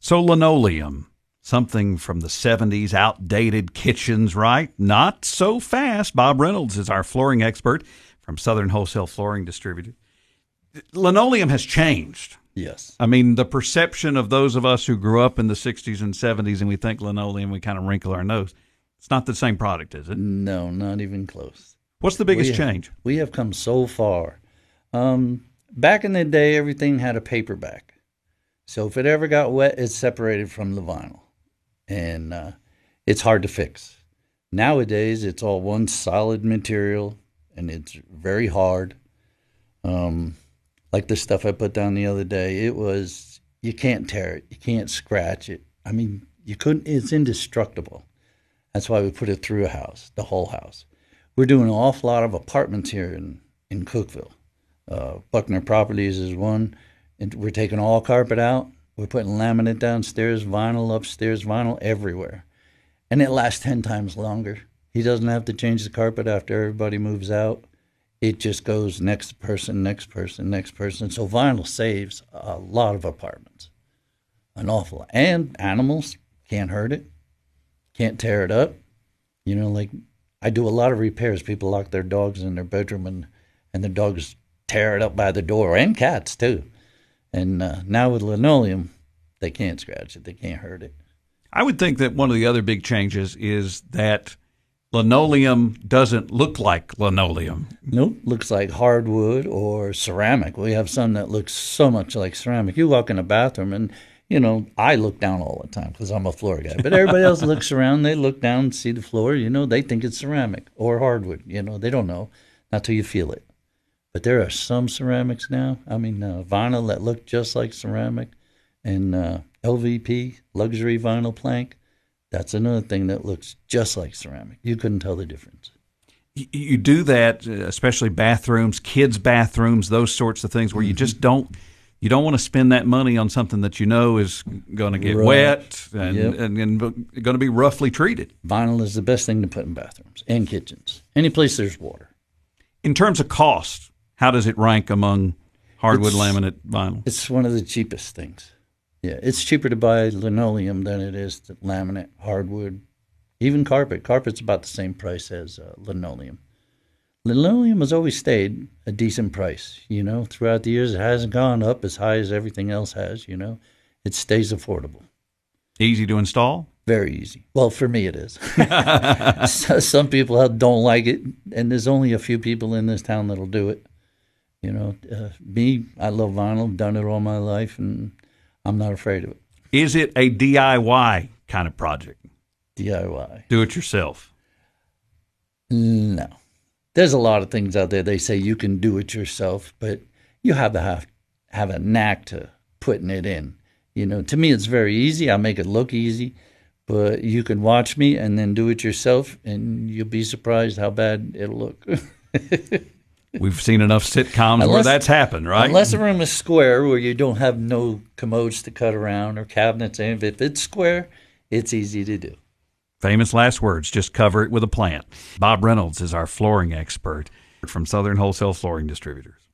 So, linoleum, something from the 70s, outdated kitchens, right? Not so fast. Bob Reynolds is our flooring expert from Southern Wholesale Flooring Distributor. Linoleum has changed. Yes. I mean, the perception of those of us who grew up in the 60s and 70s and we think linoleum, we kind of wrinkle our nose. It's not the same product, is it? No, not even close. What's the biggest we change? we have come so far. Um, back in the day, everything had a paper back. So if it ever got wet, it's separated from the vinyl. And uh, it's hard to fix. Nowadays, it's all one solid material and it's very hard. Um, like the stuff I put down the other day, it was, you can't tear it, you can't scratch it. I mean, you couldn't, it's indestructible. That's why we put it through a house, the whole house. We're doing an awful lot of apartments here in, in Cookeville. Uh, Buckner Properties is one. And we're taking all carpet out. We're putting laminate downstairs, vinyl upstairs, vinyl everywhere. And it lasts 10 times longer. He doesn't have to change the carpet after everybody moves out. It just goes next person, next person, next person. So vinyl saves a lot of apartments, an awful lot. And animals can't hurt it, can't tear it up. You know, like I do a lot of repairs. People lock their dogs in their bedroom and, and the dogs tear it up by the door, and cats too. And uh, now with linoleum, they can't scratch it, they can't hurt it. I would think that one of the other big changes is that linoleum doesn't look like linoleum. Nope, looks like hardwood or ceramic. We have some that looks so much like ceramic. You walk in a bathroom and you know, I look down all the time because I'm a floor guy. But everybody else looks around, they look down and see the floor, you know, they think it's ceramic or hardwood. You know, they don't know, not till you feel it. But there are some ceramics now. I mean, uh, vinyl that look just like ceramic, and uh, LVP luxury vinyl plank. That's another thing that looks just like ceramic. You couldn't tell the difference. You do that, uh, especially bathrooms, kids' bathrooms, those sorts of things, where you just don't you don't want to spend that money on something that you know is going to get Right. wet and, Yep. and, and going to be roughly treated. Vinyl is the best thing to put in bathrooms and kitchens. Any place there's water. In terms of cost, how does it rank among hardwood It's- laminate vinyl? It's one of the cheapest things. Yeah, it's cheaper to buy linoleum than it is to laminate, hardwood, even carpet. Carpet's about the same price as uh, linoleum. Linoleum has always stayed a decent price. You know, throughout the years, it hasn't gone up as high as everything else has. You know, it stays affordable. Easy to install? Very easy. Well, for me, it is. Some people don't like it, and there's only a few people in this town that'll do it. You know, uh, me, I love vinyl. Done it all my life, and I'm not afraid of it. Is it a DIY kind of project? DIY. Do it yourself. No, there's a lot of things out there. They say you can do it yourself, but you have to have have a knack to putting it in. You know, to me, it's very easy. I make it look easy, but you can watch me and then do it yourself, and you'll be surprised how bad it'll look. We've seen enough sitcoms where that's happened, right? Unless the room is square where you don't have no commodes to cut around or cabinets, and if it's square, it's easy to do. Famous last words just cover it with a plant. Bob Reynolds is our flooring expert from Southern Wholesale Flooring Distributors.